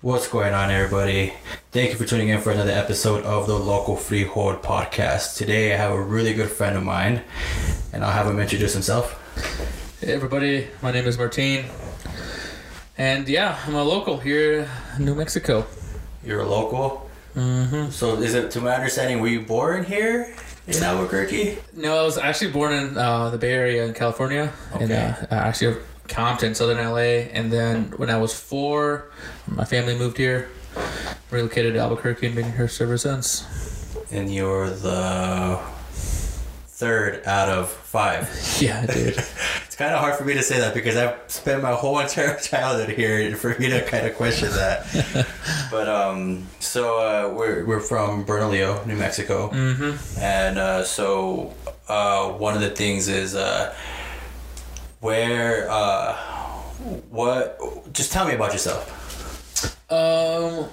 What's going on, everybody? Thank you for tuning in for another episode of the Local Freehold Podcast. Today, I have a really good friend of mine, and I'll have him introduce himself. Hey everybody, my name is Martin, and yeah, I'm a local here in New Mexico. You're a local, Mm-hmm. so is it to my understanding? Were you born here in Albuquerque? No, I was actually born in uh, the Bay Area in California, Okay. uh, uh, actually Compton, Southern LA, and then when I was four, my family moved here, relocated to Albuquerque, and been here ever since. And you're the third out of five. Yeah, dude. It's kind of hard for me to say that because I've spent my whole entire childhood here, and for me to kind of question that. but um, so uh, we're we're from Bernalillo, New Mexico, mm-hmm. and uh, so uh, one of the things is uh, where uh, what. Just tell me about yourself. Um,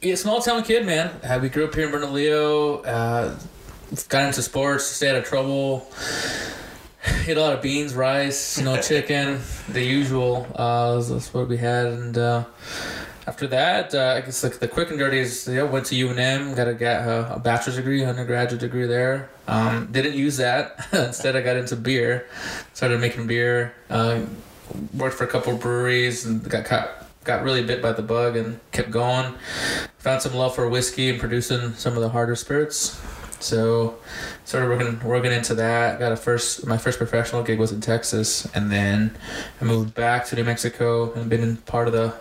yeah, small town kid, man. Uh, we grew up here in Bernalillo. Uh, got into sports, stayed out of trouble. Ate a lot of beans, rice, you know, chicken, the usual. Uh, that's what we had, and uh, after that, uh, I guess like the quick and dirty is, yeah, went to UNM, got a, ga- uh, a bachelor's degree, undergraduate degree there. Um, didn't use that. Instead, I got into beer, started making beer. Uh, worked for a couple breweries and got caught, got really bit by the bug and kept going. Found some love for whiskey and producing some of the harder spirits. So started working working into that. Got a first my first professional gig was in Texas, and then I moved back to New Mexico and been part of the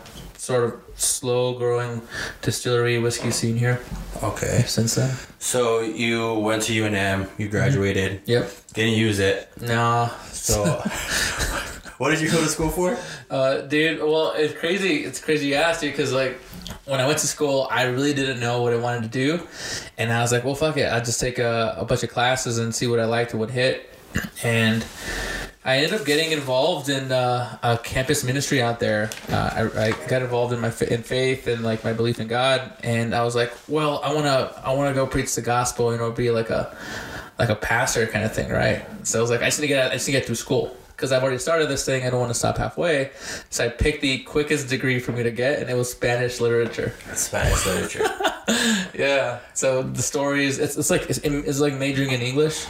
sort of slow growing distillery whiskey scene here Okay. since then. So you went to UNM, you graduated, Yep. didn't use it. Nah. So what did you go to school for? Uh, dude, well, it's crazy. It's crazy you asked, dude, because like when I went to school, I really didn't know what I wanted to do, and I was like, well, fuck it, I'll just take a, a bunch of classes and see what I liked and would hit, and. I ended up getting involved in uh, a campus ministry out there. Uh, I, I got involved in my fa- in faith and like my belief in God, and I was like, well, I wanna I wanna go preach the gospel, you know, be like a like a pastor kind of thing, right? So I was like, I just need to get I just need to get through school because I've already started this thing. I don't want to stop halfway. So I picked the quickest degree for me to get, and it was Spanish literature. Spanish literature. Yeah. So the stories, it's, it's like it's, it's like majoring in English,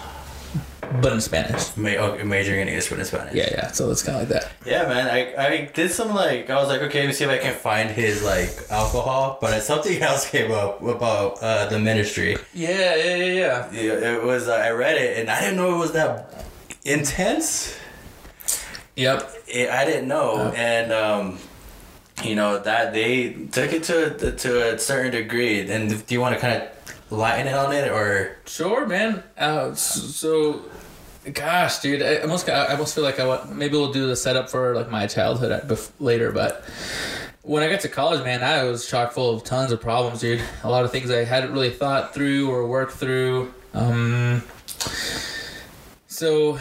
but in Spanish. Ma- okay, majoring in English but in Spanish. Yeah, yeah. So it's kind of like that. Yeah, man. I, I did some like I was like, okay, let me see if I can find his like alcohol, but something else came up about uh, the ministry. Yeah, yeah, yeah, yeah. Yeah, it was uh, I read it and I didn't know it was that intense. Yep. It, I didn't know, and um, you know that they took it to to a certain degree. And do you want to kind of lighten it on it or? Sure, man. Uh, s- so, gosh, dude, I almost I almost feel like I want maybe we'll do the setup for like my childhood at, bef- later, but when I got to college, man, I was chock full of tons of problems, dude. A lot of things I hadn't really thought through or worked through. Um, so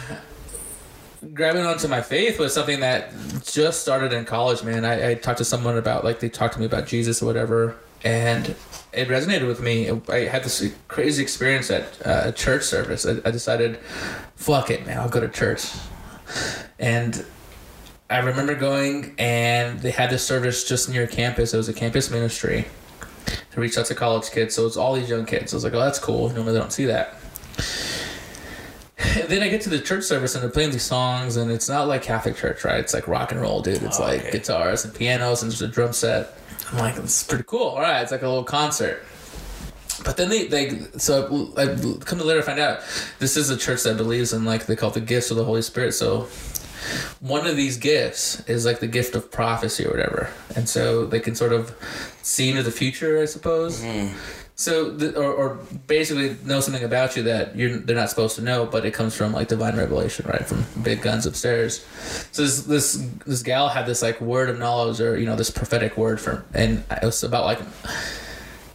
grabbing onto my faith was something that just started in college, man. I, I talked to someone about like they talked to me about Jesus or whatever, and it resonated with me. I had this crazy experience at uh, a church service. I, I decided, fuck it, man, I'll go to church, and. I remember going and they had this service just near campus. It was a campus ministry to reach out to college kids. So it's all these young kids. I was like, oh, that's cool. Normally they don't see that. And then I get to the church service and they're playing these songs, and it's not like Catholic church, right? It's like rock and roll, dude. It's Oh, like okay. guitars and pianos and there's a drum set. I'm like, is pretty cool. All right, it's like a little concert. But then they, they so I come to later find out this is a church that believes in like they call it the gifts of the Holy Spirit. So one of these gifts is like the gift of prophecy or whatever, and so they can sort of see into the future, I suppose. Mm-hmm. So, the, or, or basically know something about you that you're they're not supposed to know, but it comes from like divine revelation, right? From big guns upstairs. So this this this gal had this like word of knowledge, or you know, this prophetic word from, and it was about like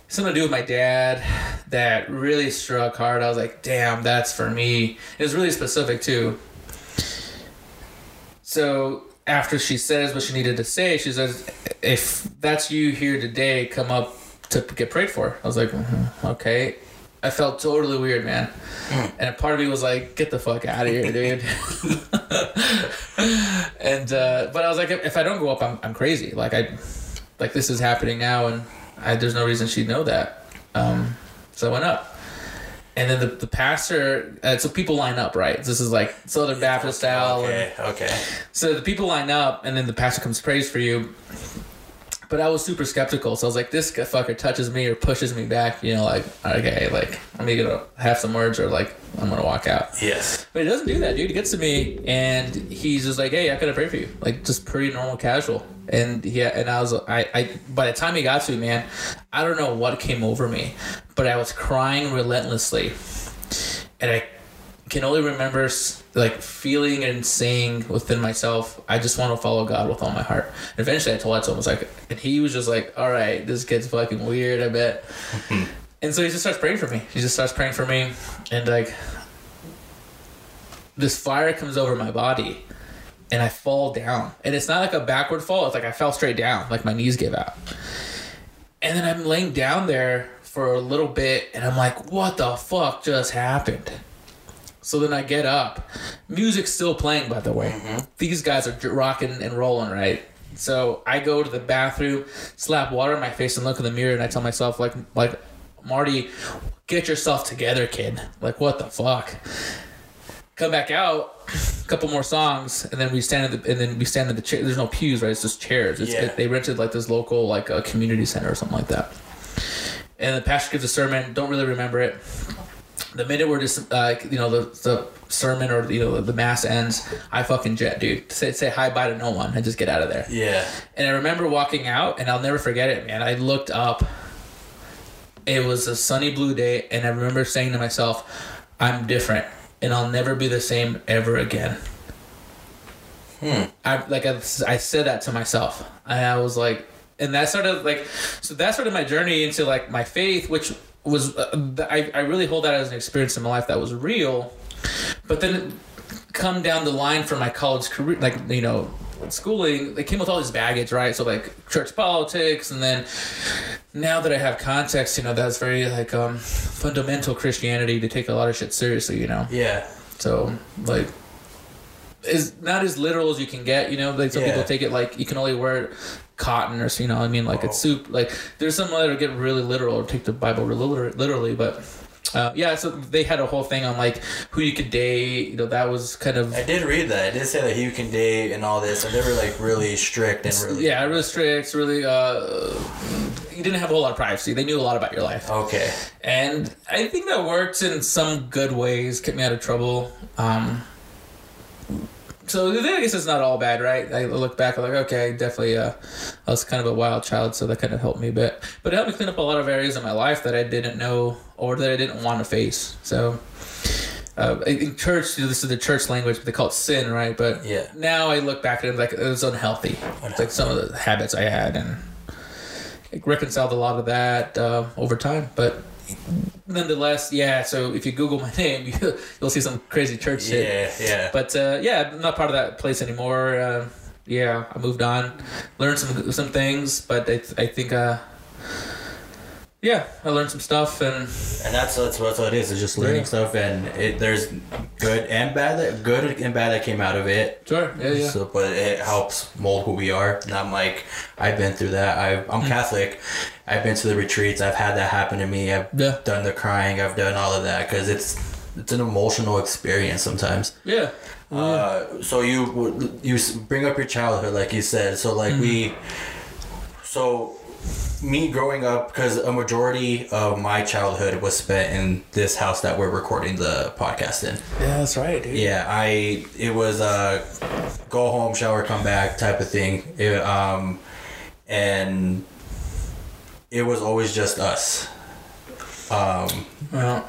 something to do with my dad that really struck hard. I was like, damn, that's for me. It was really specific too. So after she says what she needed to say, she says, if that's you here today, come up to get prayed for. I was like, "Mhm, okay. I felt totally weird, man. And a part of me was like, "Get the fuck out of here, dude." and uh, but I was like, if I don't go up, I'm I'm crazy. Like I, like this is happening now, and I, there's no reason she'd know that. Um, so I went up, and then the the pastor. Uh, so people line up, right? This is like Southern Baptist style. Okay, okay. so the people line up, and then the pastor comes prays for you. But I was super skeptical, so I was like, "This fucker touches me or pushes me back." You know, like, okay, like I'm either gonna have some words or like I'm gonna walk out. Yes. But he doesn't do that, dude. He gets to me and he's just like, "Hey, I gotta pray for you," like just pretty normal, casual. And yeah, and I was, I, I. By the time he got to me, man, I don't know what came over me, but I was crying relentlessly, and I can only remember like feeling and saying within myself, "I just want to follow God with all my heart." And eventually, I told that to him. I was like, and he was just like, "All right, this kid's fucking weird." I bet. And so he just starts praying for me. He just starts praying for me, and like this fire comes over my body, and I fall down. And it's not like a backward fall. It's like I fell straight down, like my knees give out. And then I'm laying down there for a little bit, and I'm like, "What the fuck just happened?" So then I get up. Music's still playing, by the way. Mm-hmm. These guys are rocking and rolling, right? So I go to the bathroom, slap water in my face, and look in the mirror, and I tell myself, like, like, Marty, get yourself together, kid. Like, what the fuck? Come back out, a couple more songs, and then we stand in the and then we stand in the chair. There's no pews, right? It's just chairs. It's, Yeah. they rented like this local like a community center or something like that. And the pastor gives a sermon. Don't really remember it the minute we're just uh, you know the, the sermon or you know the mass ends i fucking jet dude. Say, say hi bye to no one and just get out of there. Yeah. and i remember walking out and i'll never forget it man. I looked up. It was a sunny blue day and i remember saying to myself i'm different and i'll never be the same ever again. Hmm. I like I, I said that to myself, and I was like, and that started like, so that started my journey into like my faith, which was uh, I I really hold that as an experience in my life that was real, but then come down the line for my college career, like you know, schooling, it came with all this baggage, right? So like church politics, and then now that I have context, you know, that's very like um fundamental Christianity to take a lot of shit seriously, you know. Yeah. So like is not as literal as you can get, you know, like some Yeah. people take it like you can only wear cotton or you know, I mean like it's Oh. soup. Like there's some that get really literal or take the Bible liter- literally, but uh, yeah, so they had a whole thing on like who you could date. You know, that was kind of I did read that. It did say that you can date and all this, and they were like really strict and really. yeah, really strict. Really, uh, you didn't have a whole lot of privacy. They knew a lot about your life. Okay. and I think that worked in some good ways, kept me out of trouble. Um, so I guess it's not all bad, right? I look back, I'm like, okay, definitely, uh, I was kind of a wild child, so that kind of helped me a bit. But it helped me clean up a lot of areas in my life that I didn't know or that I didn't want to face. So. Uh, in church, this is the church language, but they call it sin, right? But Yeah. now I look back at it like it was unhealthy. It's like some of the habits I had, and reconciled a lot of that uh, over time. But nonetheless, yeah. So if you Google my name, you, you'll see some crazy church shit. Yeah. Yeah. But uh, yeah, I'm not part of that place anymore. Uh, yeah, I moved on, learned some some things, but I, I think uh, yeah, I learned some stuff, and And that's that's what, it is. It's just learning Yeah. stuff, and it, there's good and bad. That good and bad that came out of it. sure, yeah, yeah, So, but it helps mold who we are. And I'm like, I've been through that. I, I'm Hmm. Catholic. I've been to the retreats. I've had that happen to me. I've Yeah. done the crying. I've done all of that because it's it's an emotional experience sometimes. yeah. Uh, so you you bring up your childhood, like you said. So like we, so me growing up, because a majority of my childhood was spent in this house that we're recording the podcast in. Yeah, that's right, dude. Yeah, I it was a go home, shower, come back type of thing. It, um, and it was always just us. Um, Well,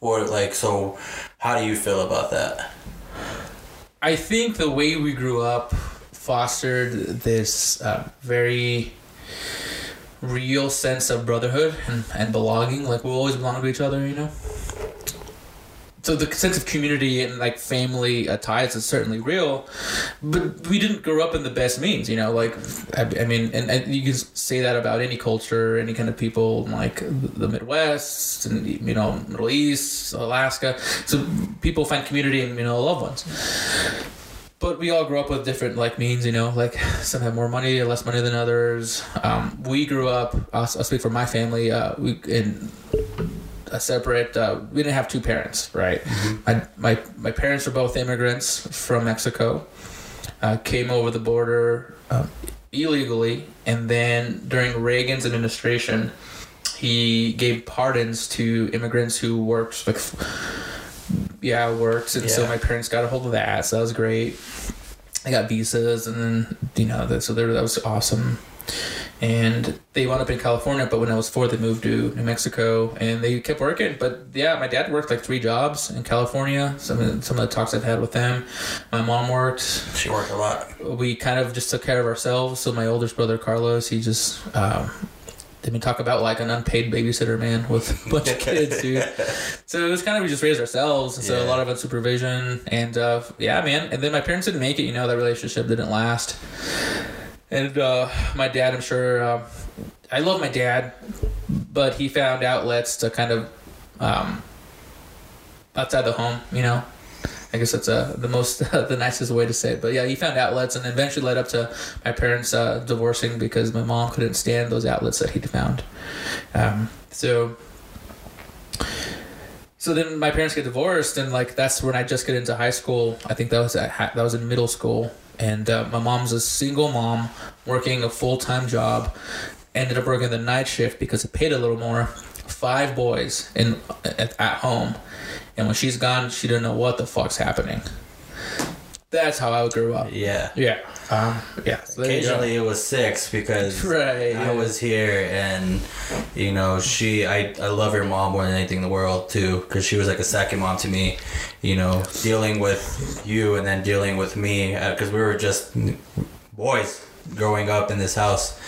or like so, how do you feel about that? I think the way we grew up fostered this uh, very real sense of brotherhood and, and belonging. Like we always belong to each other, you know. so the sense of community and like family uh, ties is certainly real, but we didn't grow up in the best means, you know. Like, I, I mean, and, and you can say that about any culture, any kind of people, like the Midwest and you know Middle East, Alaska. So people find community in you know loved ones. But we all grew up with different like means, you know. Like some have more money, less money than others. Um, we grew up. I'll, I'll speak for my family. Uh, we in a separate. Uh, we didn't have two parents, right? My, my my parents were both immigrants from Mexico. Uh, came over the border uh, illegally, and then during Reagan's administration, he gave pardons to immigrants who worked like. Yeah, worked, and so my parents got a hold of that, so that was great. I got visas, and then you know, that, so there that was awesome and they wound up in California. But when I was four, they moved to New Mexico, and they kept working. But yeah, my dad worked like three jobs in California. Some of the, some of the talks I've had with them. My mom worked. She worked a lot. We kind of just took care of ourselves. So my oldest brother Carlos, he just. Um, didn't talk about like an unpaid babysitter man with a bunch of kids, dude. So it was kind of we just raised ourselves, and so a lot of unsupervision, and uh, yeah, man. And then my parents didn't make it. You know, that relationship didn't last. And uh, my dad, I'm sure, um, I love my dad, but he found outlets to kind of um, outside the home. You know, I guess that's uh, the most the nicest way to say it. But yeah, he found outlets, and eventually led up to my parents uh, divorcing because my mom couldn't stand those outlets that he'd found. Um, so. So then my parents get divorced, and like that's when I just get into high school. I think that was at, that was in middle school, and uh, my mom's a single mom working a full time job. Ended up working the night shift because it paid a little more. Five boys in at, at home, and when she's gone, she didn't know what the fuck's happening. That's how I grew up. Yeah. Yeah, um, yeah. So there you go. Occasionally it was six because Right, I yeah. was here and you know she I, I love her mom more than anything in the world too because she was like a second mom to me you know dealing with you and then dealing with me because we were just boys growing up in this house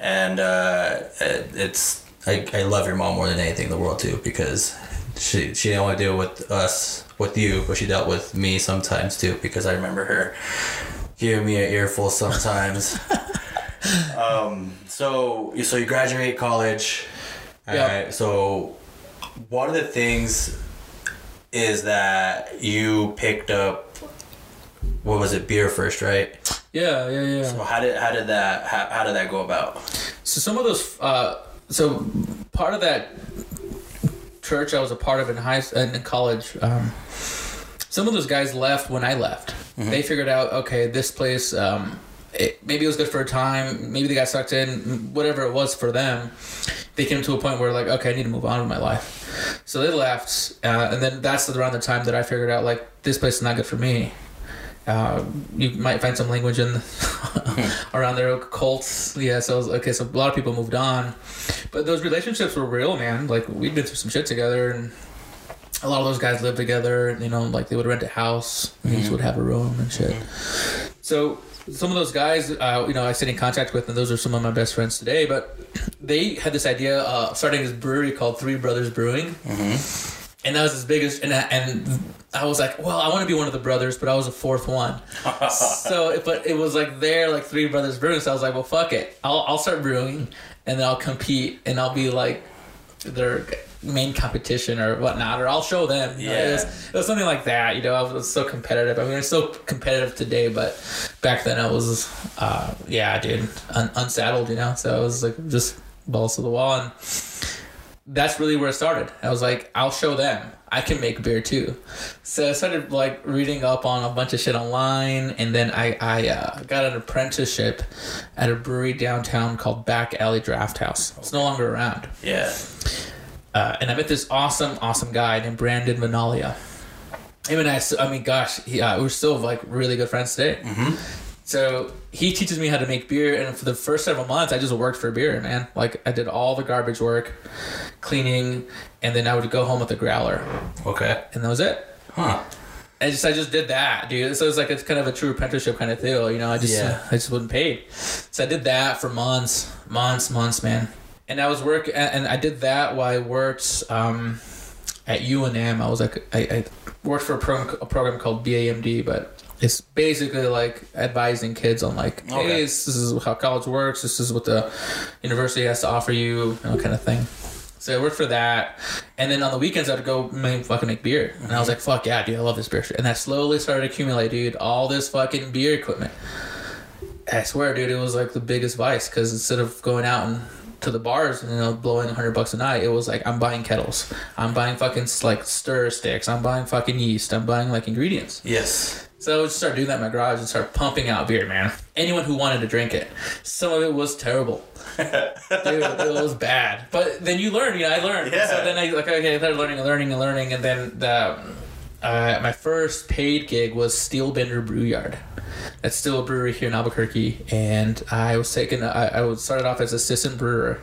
and uh, it- it's I, I love your mom more than anything in the world too because she she didn't only deal with us with you but she dealt with me sometimes too because I remember her giving me an earful sometimes. um, so so you graduate college. All Yeah. right. So one of the things is that you picked up what was it beer first, right? Yeah, yeah, yeah. So how did how did that how, how did that go about? So some of those, uh, so part of that church I was a part of in high school and in college, um, some of those guys left when I left. They figured out, okay, this place, um, it, maybe it was good for a time. Maybe they got sucked in. Whatever it was for them, they came to a point where like, okay, I need to move on with my life. So they left, uh, and then that's around the time that I figured out like this place is not good for me. Uh, you might find some language in around their cults. Yeah, so okay, so a lot of people moved on, but those relationships were real, man. Like we'd been through some shit together, and a lot of those guys lived together. You know, like they would rent a house, and each would have a room and shit. So some of those guys, uh, you know, I stayed in contact with, and those are some of my best friends today. But they had this idea uh, of starting this brewery called Three Brothers Brewing and that was his biggest and and I was like well I want to be one of the brothers but I was the fourth one so but it was like there like three brothers brewing so I was like well fuck it I'll, I'll start brewing and then I'll compete and I'll be like their main competition or whatnot or I'll show them know, it, was, Yeah. it was something like that you know I was so competitive I mean it's so competitive today but back then I was uh, yeah dude un- unsaddled you know so I was like just balls to the wall and that's really where it started. I was like, I'll show them. I can make beer too. So I started like reading up on a bunch of shit online, and then I I uh, got an apprenticeship at a brewery downtown called Back Alley Draft House. It's no longer around. Yeah. Uh, and I met this awesome, awesome guy named Brandon Vanalia. Him and I, I mean, gosh, he, uh, we're still like really good friends today. So he teaches me how to make beer, and for the first several months, I just worked for beer, man. Like I did all the garbage work, cleaning, and then I would go home with a growler, Okay. and that was it. Huh. I just I just did that, dude. So it's like it's kind of a true apprenticeship kind of deal, you know. I just Yeah. I just wasn't paid, so I did that for months, months, months, man. And I was work and and I did that while I worked um, at UNM, I was like, I, I worked for a program, a program called BAMD, but it's basically like advising kids on like, Okay. hey, this is how college works. This is what the university has to offer you, you know, kind of thing. So I worked for that, and then on the weekends I'd go make, fucking make beer, and I was like, "Fuck yeah, dude, I love this beer." shit. And that slowly started to accumulate, dude, all this fucking beer equipment. I swear, dude, it was like the biggest vice because instead of going out and to the bars and you know blowing hundred bucks a night, it was like I'm buying kettles, I'm buying fucking like stir sticks, I'm buying fucking yeast, I'm buying like ingredients. Yes. So I would start doing that in my garage and start pumping out beer, man. Anyone who wanted to drink it. Some of it was terrible. Dude, it was bad. But then you learn, you know, I learned. Yeah. So then I like okay, I started learning and learning and learning and then the uh, my first paid gig was Steelbender Brew Yard. That's still a brewery here in Albuquerque, and I was taken. I, I was started off as assistant brewer,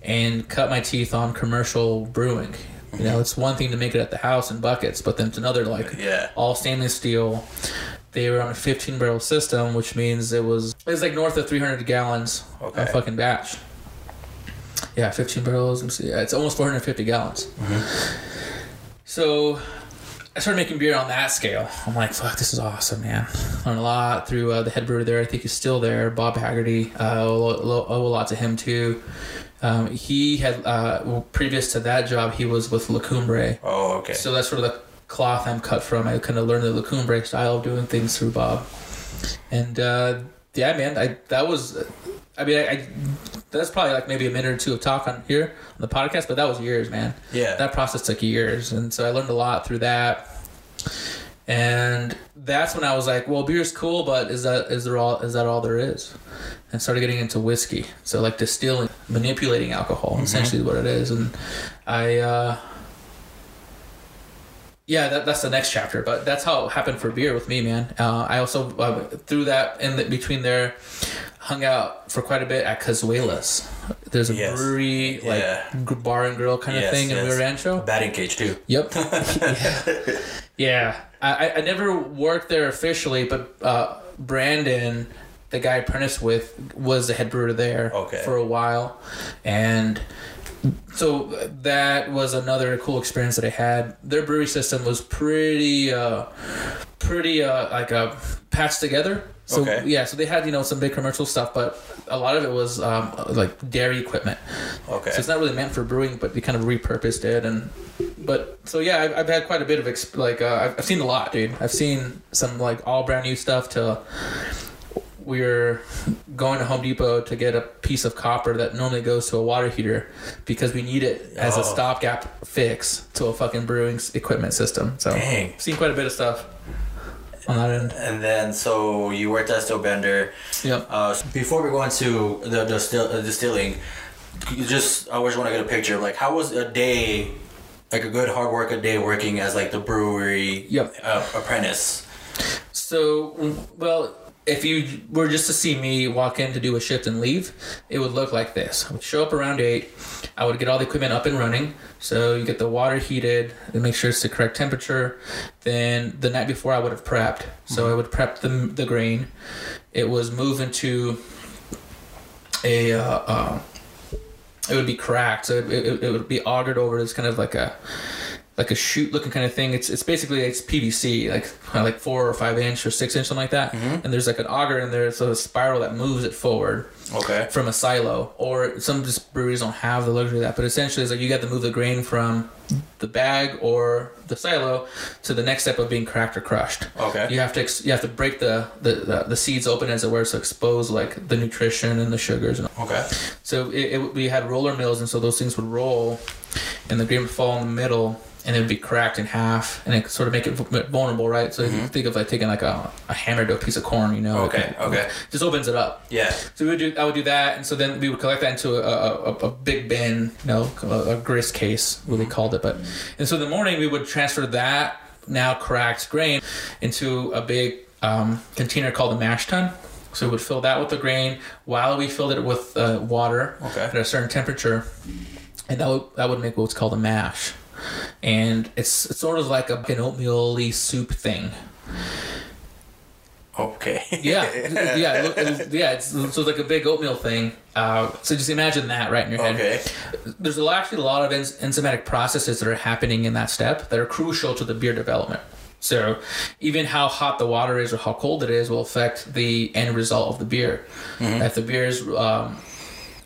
and cut my teeth on commercial brewing. You know, it's one thing to make it at the house in buckets, but then it's another like Yeah. all stainless steel. They were on a 15 barrel system, which means it was it was like north of 300 gallons Okay. a fucking batch. Yeah, 15 barrels. Let me see. Yeah, it's almost 450 gallons. So I started making beer on that scale. I'm like, fuck, this is awesome, man. Learned a lot through uh, the head brewer there. I think he's still there, Bob Haggerty. Uh, owe, owe owe a lot to him too. Um, he had uh, well, previous to that job, he was with La Cumbre. Oh, okay. So that's sort of the cloth I'm cut from. I kind of learned the La Cumbre style of doing things through Bob. And uh, yeah, man, I that was, I mean, I, I that's probably like maybe a minute or two of talk on here on the podcast, but that was years, man. Yeah. That process took years, and so I learned a lot through that. And that's when I was like, well, beer's cool, but is that is there all is that all there is? And started getting into whiskey. So like distilling, manipulating alcohol, essentially what it is. And I uh yeah, that, that's the next chapter. But that's how it happened for beer with me, man. Uh, I also uh, through that in the, between there, hung out for quite a bit at Cazuelas. There's a Yes. brewery, like Yeah. bar and grill kind of Yes, thing in yes. Rio Rancho. Batting cage too. Yep. yeah. yeah. I, I- I never worked there officially, but uh, Brandon, the guy I apprenticed with, was the head brewer there Okay. for a while. And so that was another cool experience that I had. Their brewery system was pretty, uh, pretty uh, like uh, patched together. So Okay. yeah, so they had you know some big commercial stuff, but a lot of it was um, like dairy equipment. Okay. So it's not really meant for brewing, but we kind of repurposed it, and but so yeah, I've, I've had quite a bit of exp- like uh, I've, I've seen a lot, dude. I've seen some like all brand new stuff to. We were going to Home Depot to get a piece of copper that normally goes to a water heater because we need it as Oh. a stopgap fix to a fucking brewing equipment system. So Dang. seen quite a bit of stuff on that end. And then, so you worked at Steelbender. Yep. Uh, so before we go into the, the still, uh, distilling, you just I always want to get a picture of like how was a day, like a good hard work a day working as like the brewery Yep. uh, apprentice. So, well, if you were just to see me walk in to do a shift and leave, it would look like this. I would show up around 8. I would get all the equipment up and running. So, you get the water heated and make sure it's the correct temperature. Then, the night before, I would have prepped. So, I would prep the, the grain. It was moved into a. Uh, uh, it would be cracked, so it, it, it would be augered over as kind of like a like a chute looking kind of thing. It's it's basically it's PVC, like like four or five inch or six inch, something like that. Mm-hmm. And there's like an auger in there, so a spiral that moves it forward Okay. from a silo. Or some just breweries don't have the luxury of that, but essentially it's like you got to move the grain from the bag or the silo to the next step of being cracked or crushed. Okay. You have to ex- you have to break the, the, the, the seeds open as it were to expose like the nutrition and the sugars and Okay. so it, it, we had roller mills, and so those things would roll, and the grain would fall in the middle, and it would be cracked in half, and it could sort of make it vulnerable, right? So if you think of like taking like a, a hammer to a piece of corn, you know, Okay, okay. just opens it up. Yeah. So we would do, I would do that, and so then we would collect that into a, a, a, big bin, you know, a, a grist case, what they called it. But and so in the morning we would transfer that now cracked grain into a big um, container called a mash tun. So we would fill that with the grain while we filled it with uh, water Okay. at a certain temperature, and that would that would make what's called a mash. And it's, it's sort of like a, an oatmeal-y soup thing. Okay. Yeah, yeah, look, it- yeah. It's so it's like a big oatmeal thing. Uh, so just imagine that right in your head. Okay. There's a actually a lot of ens- enzymatic processes that are happening in that step that are crucial to the beer development. So even how hot the water is or how cold it is will affect the end result of the beer. If the beer is um,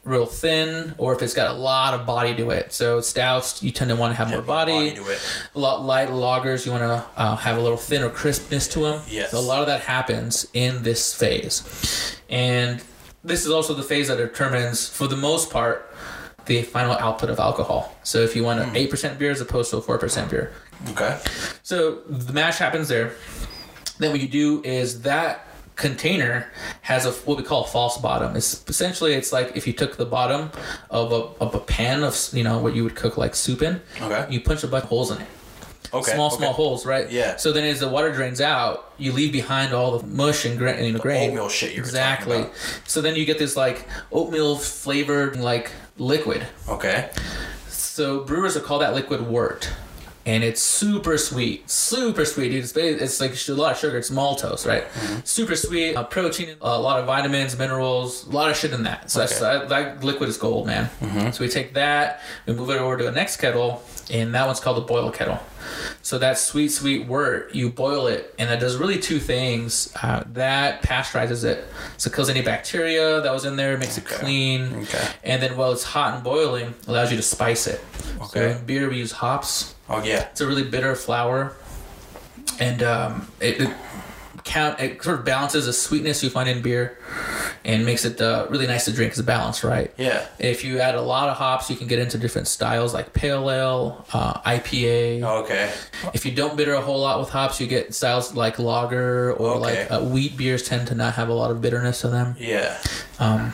real thin or if it's got a lot of body to it. So stouts, you tend to want to have more body. Body to it. A lot light lagers, you want to uh, have a little thinner crispness to them. Yes. So a lot of that happens in this phase, and this is also the phase that determines, for the most part, the final output of alcohol. So if you want an eight percent beer as opposed to a four percent beer, Okay. so the mash happens there. Then what you do is that container has a what we call a false bottom. It's essentially it's like if you took the bottom of a, of a pan of you know what you would cook like soup in. Okay. You punch a bunch of holes in it. Okay. Small, okay. small holes, right? Yeah. So then, as the water drains out, you leave behind all the mush and gra- you know, grain. oatmeal shit exactly. So then you get this like oatmeal flavored like liquid. Okay. So brewers will call that liquid wort, and it's super sweet, super sweet. Dude. It's, it's like a lot of sugar. It's maltose, right? Mm-hmm. Super sweet, uh, protein, a lot of vitamins, minerals, a lot of shit in that. So that's, Okay. that, that liquid is gold, man. So we take that, we move it over to a next kettle, and that one's called the boil kettle. So that sweet, sweet wort, you boil it, and that does really two things. Uh, that pasteurizes it, so it kills any bacteria that was in there, makes it clean, Okay. and then while it's hot and boiling, allows you to spice it. So Okay. in beer, we use hops. Oh yeah. It's a really bitter flower, and um, it, it count it sort of balances the sweetness you find in beer, and makes it uh, really nice to drink. It's balanced, right? Yeah. If you add a lot of hops, you can get into different styles like pale ale, uh, IPA. Okay. If you don't bitter a whole lot with hops, you get styles like lager or Okay. like uh, wheat beers tend to not have a lot of bitterness to them. Yeah. Um,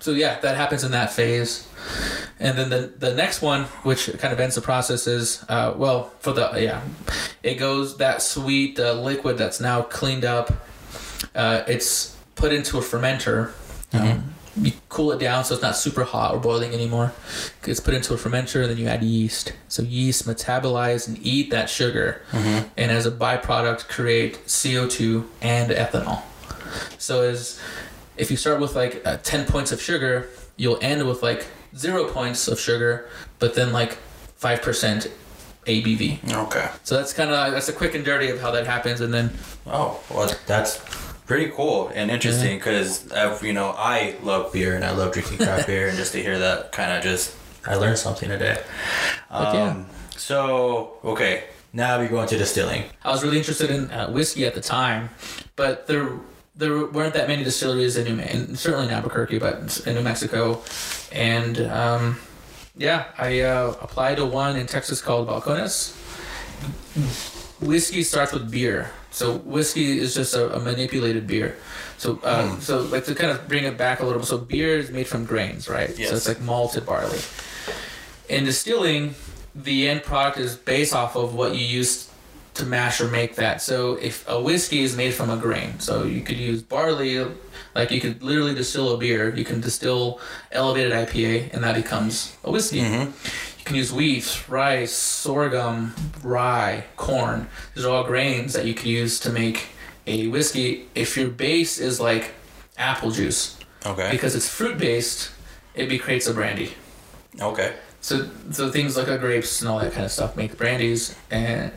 so yeah, that happens in that phase, and then the the next one, which kind of ends the process, is uh, well for the yeah, it goes that sweet uh, liquid that's now cleaned up. Uh, it's put into a fermenter. Um, you cool it down so it's not super hot or boiling anymore. It's put into a fermenter, and then you add yeast. So yeast metabolize and eat that sugar, and as a byproduct, create CO two and ethanol. So as if you start with like uh, 10 points of sugar, you'll end with like zero points of sugar, but then like 5% ABV. Okay. So that's kind of that's a quick and dirty of how that happens, and then Oh well, that's pretty cool and interesting because you know I love beer and I love drinking craft beer and just to hear that kind of just I learned something today. Um, yeah. So okay, now we go into distilling. I was really interested in uh, whiskey at the time, but there there weren't that many distilleries in New in, certainly in Albuquerque, but in New Mexico, and um, yeah, I uh, applied to one in Texas called Balcones. Whiskey starts with beer, so whiskey is just a, a manipulated beer. So, uh, so like to kind of bring it back a little bit. So beer is made from grains, right? Yes. So it's like malted barley. In distilling, the end product is based off of what you use to mash or make that. So if a whiskey is made from a grain, so you could use barley, like you could literally distill a beer. You can distill elevated IPA, and that becomes a whiskey. You can use wheat, rice, sorghum, rye, corn. These are all grains that you could use to make a whiskey. If your base is like apple juice, Okay. because it's fruit based, it be creates a brandy. Okay. So so things like uh, grapes and all that kind of stuff make brandies, and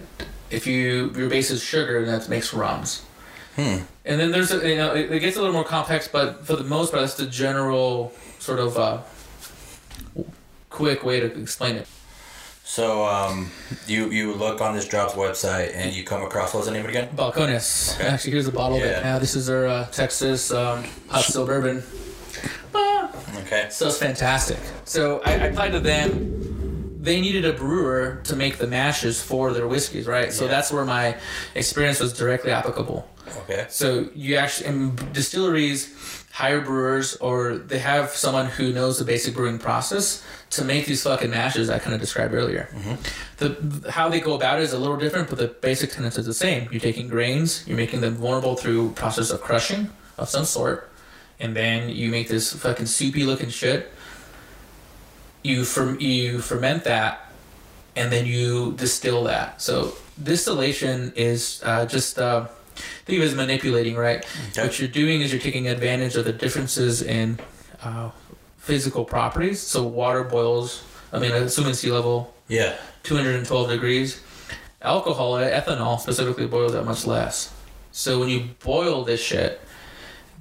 if you your base is sugar, that makes rums. Hmm. And then there's a, you know it, it gets a little more complex, but for the most part, that's the general sort of uh, quick way to explain it. So um, you you look on this drop's website and you come across what's the name of it again? Balcones. Okay. Actually, here's a bottle of it. Yeah. Now this is our uh, Texas um, pot still bourbon. Ah. Okay. So it's fantastic. So I, I applied to them. They needed a brewer to make the mashes for their whiskeys, right? So that's where my experience was directly applicable. Okay. So you actually in distilleries hire brewers or they have someone who knows the basic brewing process to make these fucking mashes I kind of described earlier. Mm-hmm. The how they go about it is a little different, but the basic tenets is the same. You're taking grains, you're making them vulnerable through process of crushing of some sort, and then you make this fucking soupy looking shit. You fer- you ferment that, and then you distill that. So distillation is uh, just uh, think of it as manipulating, right? Okay. What you're doing is you're taking advantage of the differences in uh, physical properties. So water boils. I mean, assuming sea level, Yeah. 212 degrees. Alcohol, ethanol specifically, boils that much less. So when you boil this shit,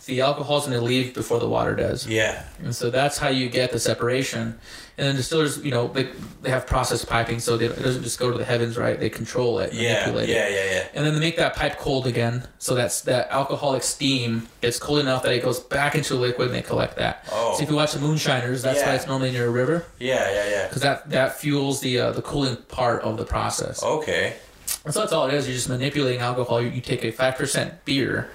the alcohol's going to leave before the water does. Yeah. And so that's how you get the separation. And then distillers, you know, they, they have process piping, so they, it doesn't just go to the heavens, right? They control it, Yeah. manipulate it. Yeah. Yeah. Yeah. And then they make that pipe cold again, so that's that alcoholic steam gets cold enough that it goes back into a liquid, and they collect that. Oh. So if you watch the moonshiners, that's why it's normally near a river, Yeah. Yeah. Yeah. because that that fuels the uh, the cooling part of the process. Okay. And so that's all it is. You're just manipulating alcohol. You, you take a five percent beer,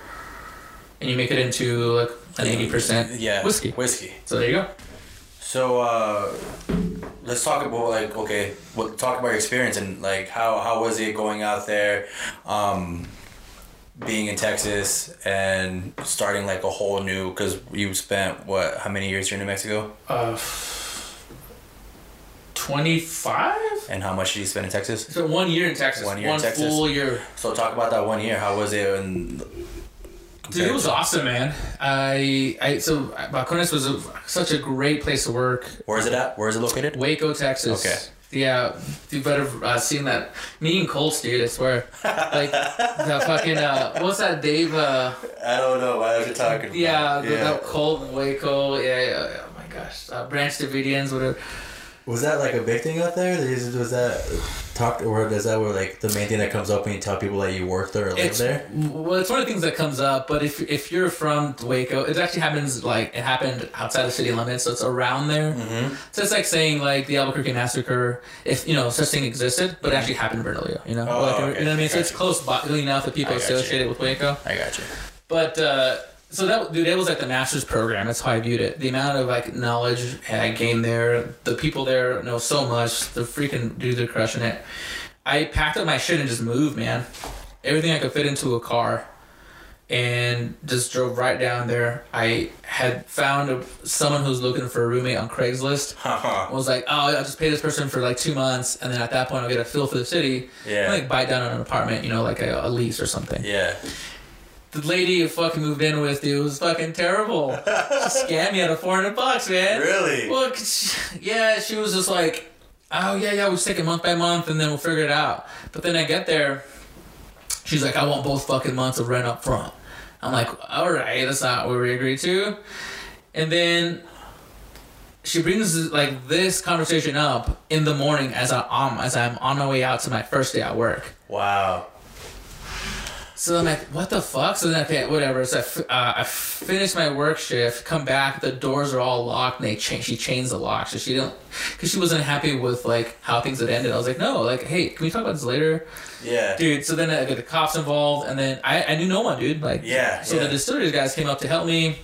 and you make it into like an eighty percent Yeah. whiskey. Whiskey. So there you go. So uh, let's talk about like okay, what talk about your experience and like how how was it going out there, um, being in Texas and starting like a whole new because you spent what how many years here in New Mexico Uh, twenty five. and how much did you spend in Texas? So one year in Texas. One year in one Texas. full year. So talk about that one year. How was it? And Dude, it was awesome, man. I, I so Balcones was a, such a great place to work. Where is it at? Where is it located? Waco, Texas. Okay. Yeah, you better uh, seen that. Me and Colts, dude. I swear. Like the fucking uh, what's that Dave? Uh, I don't know what you're talking about. yeah, the, that Colt Waco. Yeah, yeah, yeah. Oh my gosh, uh, Branch Davidians, whatever. Was that like a big thing out there? Is- Was that talked or is that where like the main thing that comes up when you tell people that you work there or live It's there? well, it's one of the things that comes up. But if if you're from Waco, it actually happens like it happened outside the city limits, so it's around there. Mm-hmm. So it's like saying like the Albuquerque massacre, if you know such thing existed, but it actually happened in Bernalillo. You know, Oh, like, okay. you know what I mean. So it's close by enough that people associate it with Waco. I got you. But uh, so that dude, it was like the master's program. That's how I viewed it. The amount of like knowledge I gained there, the people there know so much. The freaking dudes are crushing it. I packed up my shit and just moved, man. Everything I could fit into a car, and just drove right down there. I had found a, someone who's looking for a roommate on Craigslist. I was like, oh, I'll just pay this person for like two months, and then at that point I'll get a feel for the city. Yeah. And, like buy down on an apartment, you know, like a, a lease or something yeah. The lady you fucking moved in with, dude, was fucking terrible. she scammed me out of 400 bucks, man. Really? Well, she- yeah, she was just like, oh, yeah, yeah, we'll just take it month by month and then we'll figure it out. But then I get there, she's like, I want both fucking months of rent up front. I'm like, all right, that's not what we agreed to. And then she brings like this conversation up in the morning as I um as I'm on my way out to my first day at work. Wow. So I'm like, what the fuck? So then, okay, whatever. So I, f- uh, I finish my work shift, come back, the doors are all locked, and they change. She changed the lock, so she don't, because she wasn't happy with like how things had ended. I was like, no, like, hey, can we talk about this later, Yeah. dude? So then I got the cops involved, and then I, I knew no one, dude. Like, Yeah, So yeah. the distilleries guys came up to help me.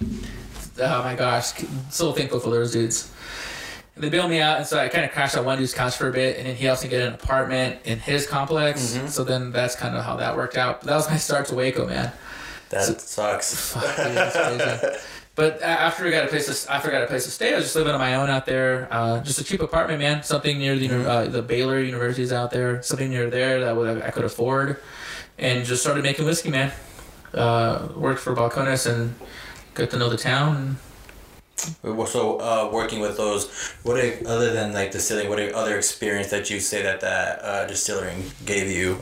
Oh my gosh, so thankful for those dudes. And they bailed me out, and so I kind of crashed on one dude's couch for a bit, and then he helped me get an apartment in his complex. Mm-hmm. So then that's kind of how that worked out. But that was my start to Waco, man. That sucks. Fuck, dude. But after I got a place to, after I got a place to stay, I was just living on my own out there. Uh, just a cheap apartment, man. Something near the Mm-hmm. uh, the Baylor University's out there. Something near there that would, I could afford, and just started making whiskey, man. Uh, worked for Balcones and got to know the town. So, uh, working with those, what other than like the distilling, what other experience that you say that that uh, distilling gave you?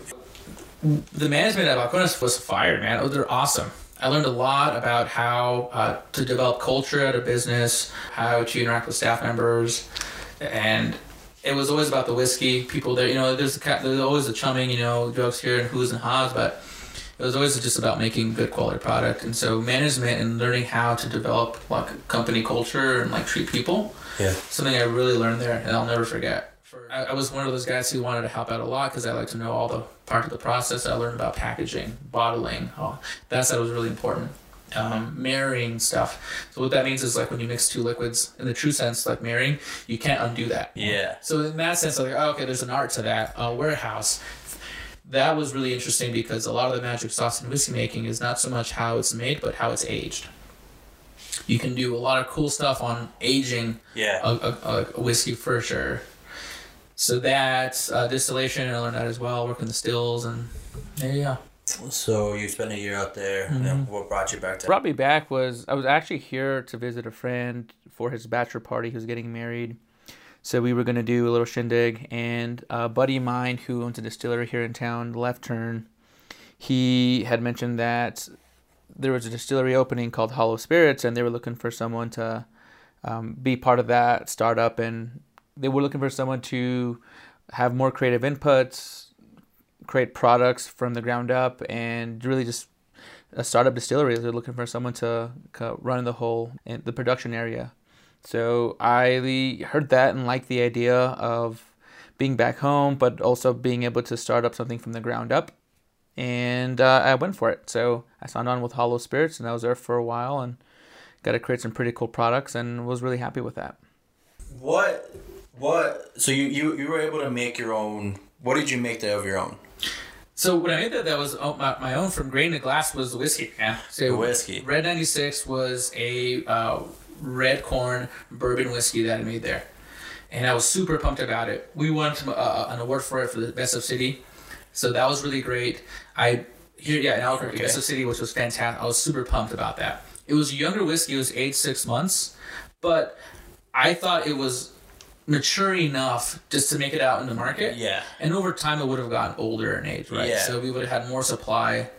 the management at Balcones was fired, man. Oh, they're awesome. I learned a lot about how uh, to develop culture at a business, how to interact with staff members, and it was always about the whiskey. People there, you know, there's there's always the chumming, you know, jokes here and who's and hogs, but it was always just about making good quality product. And so management and learning how to develop like company culture and like treat people Yeah. something I really learned there, and I'll never forget. I, I was one of those guys who wanted to help out a lot because I like to know all the part of the process. I learned about packaging, bottling. That's that was really important. Um, marrying stuff. So what that means is like when you mix two liquids in the true sense, like marrying, you can't undo that. Yeah. So in that sense, like, oh, okay, there's an art to that. Uh, warehouse. That was really interesting because a lot of the magic sauce in whiskey making is not so much how it's made, but how it's aged. You can do a lot of cool stuff on aging Yeah. a, a, a whiskey for sure. So that's uh, distillation. I learned that as well, working the stills, and there you go. So you spent a year out there. And what brought you back to? brought me back was I was actually here to visit a friend for his bachelor party. He was getting married. So we were going to do a little shindig. And a buddy of mine who owns a distillery here in town, Left Turn, he had mentioned that there was a distillery opening called Hollow Spirits, and they were looking for someone to um, be part of that startup. And they were looking for someone to have more creative inputs, create products from the ground up, and really just a startup distillery. They're looking for someone to run the whole the production area. So I heard that and liked the idea of being back home, but also being able to start up something from the ground up. And uh, I went for it. So I signed on with Hollow Spirits, and I was there for a while and got to create some pretty cool products, and was really happy with that. What? What? So you, you you were able to make your own. What did you make that of your own? So when I made that, that was oh, my, my own from grain to glass was whiskey. Yeah, so Whiskey. Red ninety six was a uh, red corn bourbon whiskey that I made there, and I was super pumped about it. We won some, uh, an award for it for the best of city, so that was really great. I here yeah in Albuquerque, best of city, which was fantastic. I was super pumped about that. It was younger whiskey. It was aged six months, but I thought it was mature enough just to make it out in the market. Yeah. And over time, it would have gotten older in age, right? Yeah. So we would have had more supply.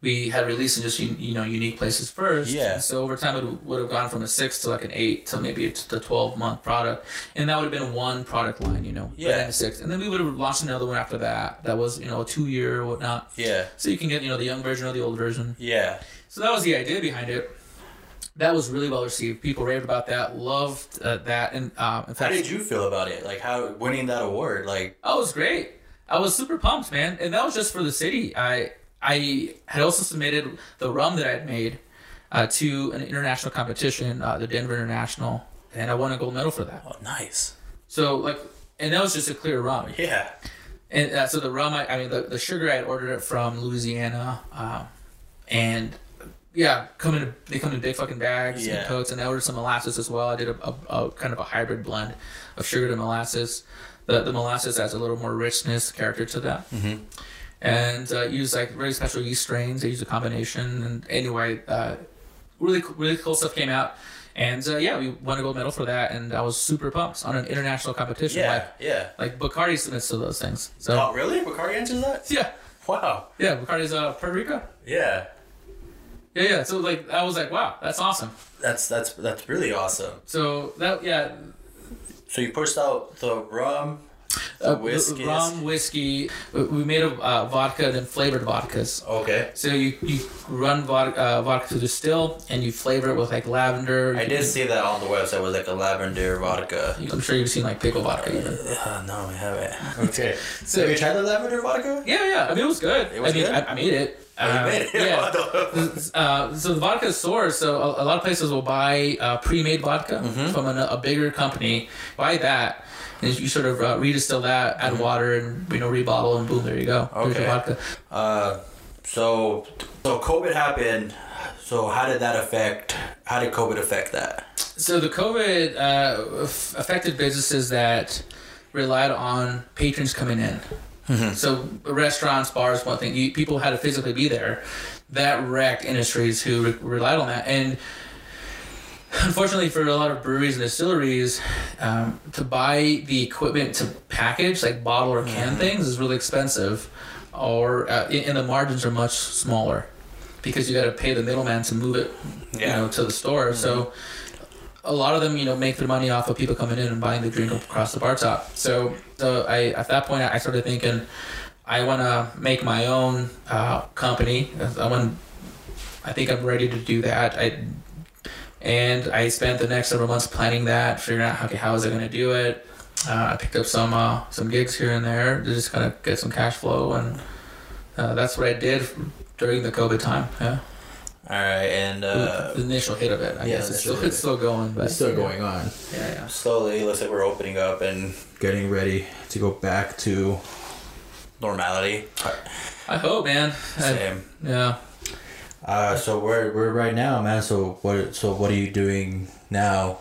We had released in just you know unique places first. Yeah. So over time, it would have gone from a six to like an eight to maybe a t- a twelve month product, and that would have been one product line, you know. Yeah. And six, and then we would have launched another one after that. That was you know a two year or whatnot. Yeah. So you can get you know the young version or the old version. Yeah. So that was the idea behind it. That was really well received. People raved about that, loved uh, that, and um, in How did you feel about it? Like how winning that award? Like Oh, it was great. I was super pumped, man, and that was just for the city. I I had also submitted the rum that I had made uh, to an international competition, uh, the Denver International, and I won a gold medal for that. oh, nice. So like, and that was just a clear rum. Yeah. And uh, so the rum, I, I mean, the, the sugar I had ordered it from Louisiana, um, and yeah, come in they come in big fucking bags Yeah. and totes, and I ordered some molasses as well. I did a, a, a kind of a hybrid blend of sugar to molasses. The the molasses adds a little more richness character to that, mm-hmm. And uh, use like really special yeast strains. They use a combination, and anyway, uh, really really cool stuff came out. And uh, yeah, we won a gold medal for that, and I was super pumped on an international competition. Yeah. Like, Yeah. like Bacardi submits to those things. So Oh, really? Bacardi answers that? yeah, Wow. yeah, Bacardi's uh, Puerto Rico. Yeah. Yeah, yeah. So like, I was like, wow, that's awesome. That's that's that's really awesome. So that yeah, So you pushed out the rum, uh, whiskeys. rum, whiskey. We we made a uh, vodka then flavored vodkas. Okay. So you you run vodka, uh, vodka through the still and you flavor it with like lavender. I did see that on the website with like a lavender vodka. I'm sure you've seen like pickle vodka even. Uh, no, I haven't. Okay. So Have you tried the lavender vodka? yeah, yeah. I mean, it was good. It was I mean, good? I, made it. Oh, Uh, made it. Yeah. uh, so the vodka is sourced. So a, a lot of places will buy uh, pre-made vodka Mm-hmm. from a, a bigger company. Buy that, and you sort of uh, redistill that, add water, and you know rebottle, and boom, there you go. Mm-hmm. Okay. vodka. Uh, so so COVID happened. So how did that affect? How did COVID affect that? So the COVID uh, affected businesses that relied on patrons coming in. So restaurants, bars, one thing. You, people had to physically be there. That wrecked industries who re- relied on that, and unfortunately for a lot of breweries and distilleries, um, to buy the equipment to package, like bottle or can things, is really expensive, or uh, and the margins are much smaller because you got to pay the middleman to move it, you know, to the store. So a lot of them, you know, make their money off of people coming in and buying the drink across the bar top. So, so I at that point I started thinking, I want to make my own uh, company. I want. I think I'm ready to do that. I and I spent the next several months planning that, figuring out okay, how was I going to do it. Uh, I picked up some uh, some gigs here and there to just kind of get some cash flow, and uh, that's what I did during the COVID time. Yeah, All right, and uh, the initial hit of it. I yeah, guess it's still, it's still going, but It's still going on. Yeah, yeah. slowly it looks like we're opening up and Getting ready to go back to normality. I hope, man. I, Same. yeah. Uh so we're we're right now, man. So what so what are you doing now?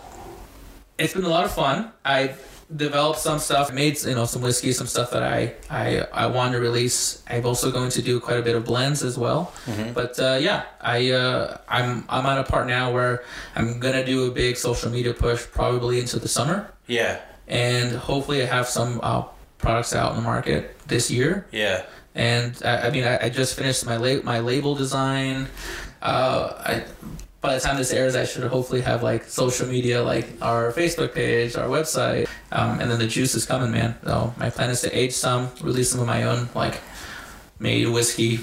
It's been a lot of fun. I developed some stuff, made you know some whiskey, some stuff that I I I want to release. I'm also going to do quite a bit of blends as well. But uh, yeah, I uh, I'm I'm at a part now where I'm gonna do a big social media push probably into the summer, Yeah. and hopefully I have some uh, products out in the market this year. Yeah. And I, I mean, I, I just finished my la- my label design. Uh, I by the time this airs, I should hopefully have like social media, like our Facebook page, our website, um, and then the juice is coming, man. So my plan is to age some, release some of my own like made whiskey,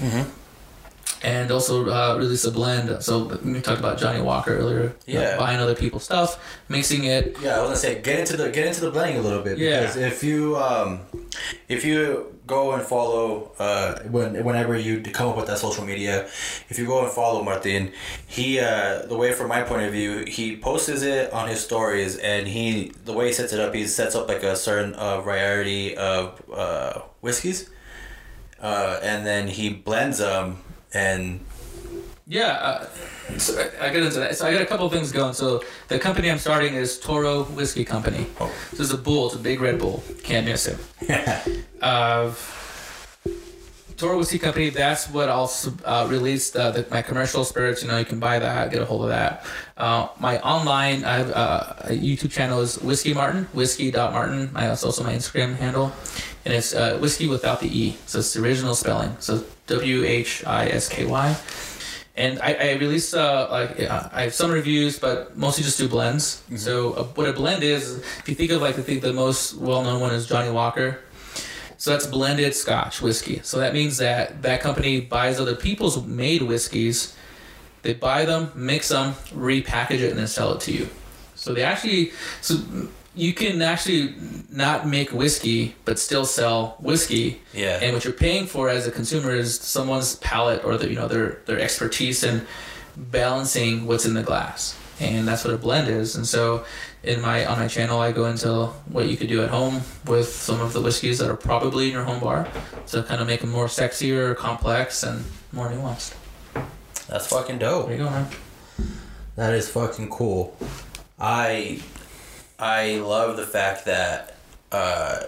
and also uh, release a blend. So we talked about Johnnie Walker earlier. Yeah. buying other people's stuff, mixing it. Yeah, I was gonna say get into the get into the blending a little bit Yeah. because if you um, if you go and follow uh, when whenever you come up with that social media, if you go and follow Martin, he uh, the way from my point of view, he posts it on his stories and he the way he sets it up, he sets up like a certain uh, variety of uh, whiskeys, uh, and then he blends them and Yeah, uh, so I, I get into that. So I got a couple of things going. So the company I'm starting is Toro Whiskey Company. Oh. This is a bull. It's a big red bull. Can't miss it. uh, Toro Whiskey Company. That's what I'll uh, release the, the, my commercial spirits. You know, you can buy that, get a hold of that. Uh, my online, I have uh, a YouTube channel is Whiskey Martin, Whiskey Martin. That's also my Instagram handle, and it's uh, whiskey without the e. So it's the original spelling. So W H I S K Y. And I, I release uh, like uh, I have some reviews, but mostly just do blends. So uh, what a blend is, if you think of like I think the most well known one is Johnnie Walker. So that's blended Scotch whiskey. So that means that that company buys other people's made whiskeys. They buy them, mix them, repackage it, and then sell it to you. So they actually, so you can actually not make whiskey but still sell whiskey. Yeah. And what you're paying for as a consumer is someone's palate or the you know their their expertise in balancing what's in the glass. And that's what a blend is. And so in my on my channel I go into what you could do at home with some of the whiskeys that are probably in your home bar to kind of make them more sexier, complex and more nuanced. that's fucking dope. There you go, man. That is fucking cool. I I love the fact that uh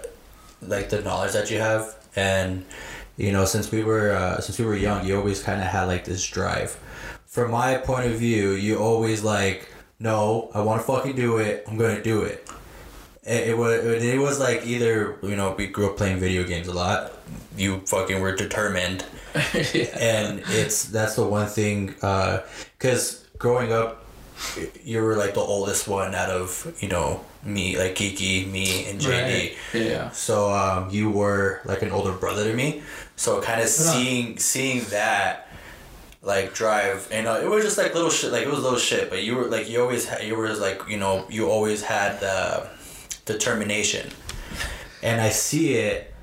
like the knowledge that you have and you know since we were uh, since we were young you always kind of had like this drive. From my point of view, you always like no, I want to fucking do it. I'm going to do it. It, it was it was like either you know we grew up playing video games a lot. You fucking were determined yeah. and it's that's the one thing because growing up you were like the oldest one out of you know me like kiki me and jd Right. Yeah. so um, you were like an older brother to me so kind of seeing seeing that like drive and uh, it was just like little shit like it was little shit but you were like you always had you were like you know you always had the determination. And i see it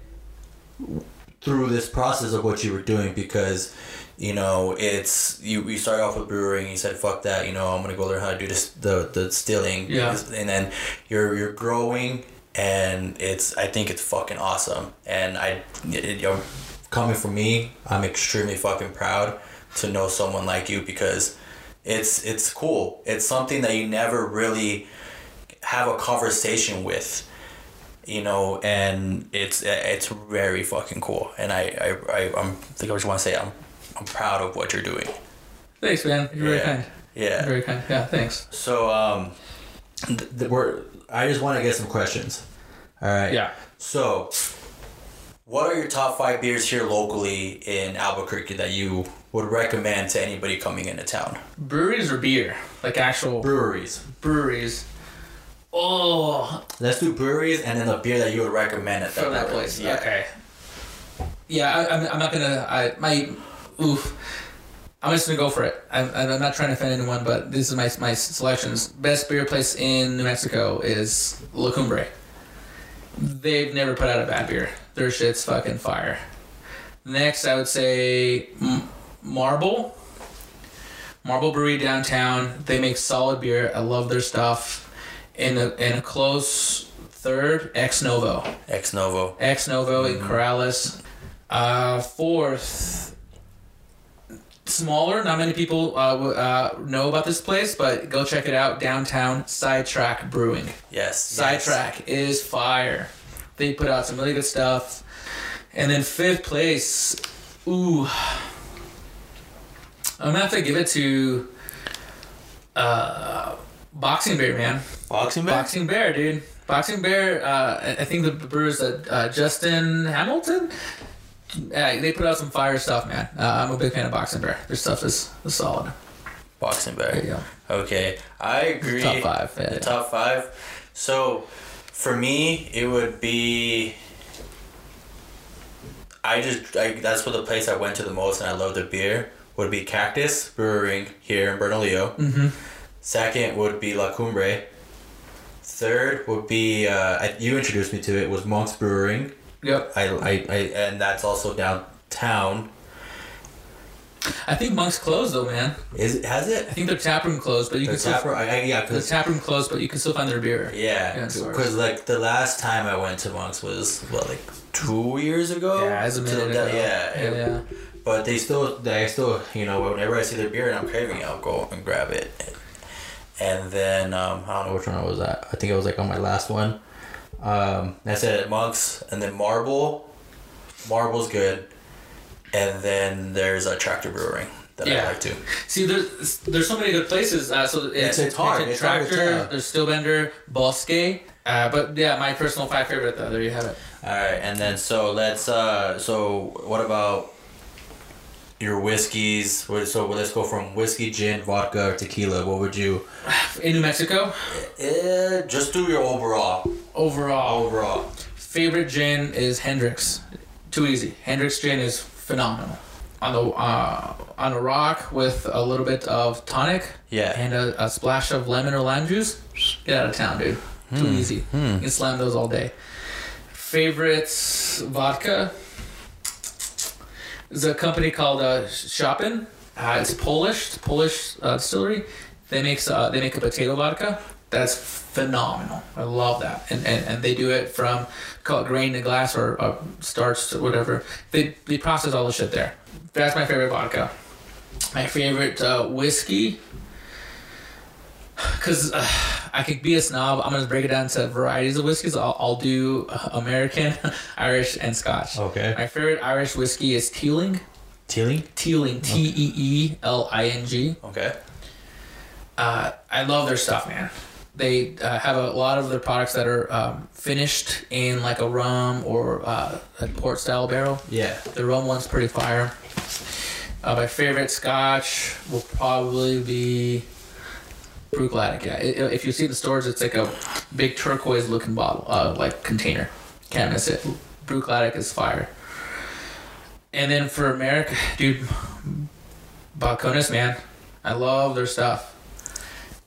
through this process of what you were doing because you know it's you you started off with brewing you said fuck that you know i'm gonna go learn how to do this the the distilling Yeah. and then you're you're growing and it's i think it's fucking awesome. And i it, you know, coming from me i'm extremely fucking proud to know someone like you because it's it's cool it's something that you never really have a conversation with you know, and it's it's very fucking cool. And I I, I I'm I think I just want to say I'm I'm proud of what you're doing. Thanks, man. You're very Yeah. kind. Yeah. Very kind. Yeah, thanks. So um, th- th- we're I just want to get some questions. All right. Yeah. So, what are your top five beers here locally in Albuquerque that you would recommend to anybody coming into town? Breweries or beer? Like actual Breweries. breweries. Oh, Let's do breweries and then the beer that you would recommend at that, that place. Yeah. Okay. Yeah, I, I'm, I'm not gonna. I my oof. I'm just gonna go for it. I'm, I'm not trying to offend anyone, but this is my my selections. Best beer place in New Mexico is La Cumbre. They've never put out a bad beer. Their shit's fucking fire. Next, I would say M- Marble. Marble Brewery downtown. They make solid beer. I love their stuff. In a in a close third, Ex Novo. Ex Novo. Ex Novo in Corrales. Uh, fourth, smaller. Not many people uh, w- uh, know about this place, but go check it out. Downtown Sidetrack Brewing. Yes. yes. Sidetrack is fire. They put out some really good stuff. And then fifth place, ooh, I'm gonna have to give it to uh, Boxing Bear, man. Boxing Bear. Boxing Bear, dude. Boxing Bear. Uh, I- think the brewers that uh, Justin Hamilton. Uh, they put out some fire stuff, man. Uh, I'm a big fan of Boxing Bear. Their stuff is, is solid. Boxing There you go. Okay, I agree. Top five. Yeah, The yeah. top five. So, for me, it would be. I just I, that's what the place I went to the most, and I love the beer. Would be Kaktus Brewing here in Bernalillo. Mm-hmm. Second would be La Cumbre. Third would be uh, I- you introduced me to it was Monk's Brewing. Yep. I, I, I and that's also downtown. I think Monk's closed though, man. Is it has it? I think their tap room closed, but you The can still tap room, I, yeah, the because tap room closed, but you can still find their beer. yeah, Yeah, because like the last time I went to Monk's was what like two years ago. Yeah, as a minute that- ago. Yeah, yeah, yeah. But they still, they still, you know, whenever I see their beer and I'm craving it, I'll go and grab it. And then um, I don't know which one I was at. I think it was like on my last one. Um, I said Monks, and then Marble. Marble's good, and then there's a Tractor Brewing that Yeah. I like too. See, there's there's so many good places. Uh, so It's- it's hard. It's hard to Tractor, tell. there's Steelbender, Bosque. Uh, but yeah, my personal five favorite though. There you have it. All right, and then so let's. Uh, so what about your whiskeys? What- So let's go from whiskey, gin, vodka, or tequila. What would you? In New Mexico, Eh, just do your overall. overall Overall. favorite gin is Hendrick's. Too easy. Hendrick's gin is phenomenal. On the uh, on a rock with a little bit of tonic Yeah. and a, a splash of lemon or lime juice. Get out of town, dude. Too easy. You can slam those all day. Favorites vodka is a company called uh, Chopin. Uh, it's Polish, it's Polish uh, distillery. They make uh, they make a potato vodka. That's phenomenal. I love that, and and, and they do it from call it grain to glass or, or starch to whatever. They they process all the shit there. That's my favorite vodka. My favorite uh, whiskey. Cause uh, I could be a snob. I'm gonna break it down to varieties of whiskeys. I'll, I'll do uh, American, Irish, and Scotch. Okay. My favorite Irish whiskey is Teeling. Teeling. Teeling, T E E L I N G. Okay. Uh, I love their stuff, man. They uh, have a lot of their products that are um, finished in like a rum or uh, a port style barrel. Yeah. The rum one's pretty fire. Uh, my favorite Scotch will probably be Bruichladdich. Yeah, I- if you see the stores, it's like a big turquoise looking bottle, uh, like container. Can't miss it. Bruichladdich is fire. And then for America, dude, Balcones, man, I love their stuff.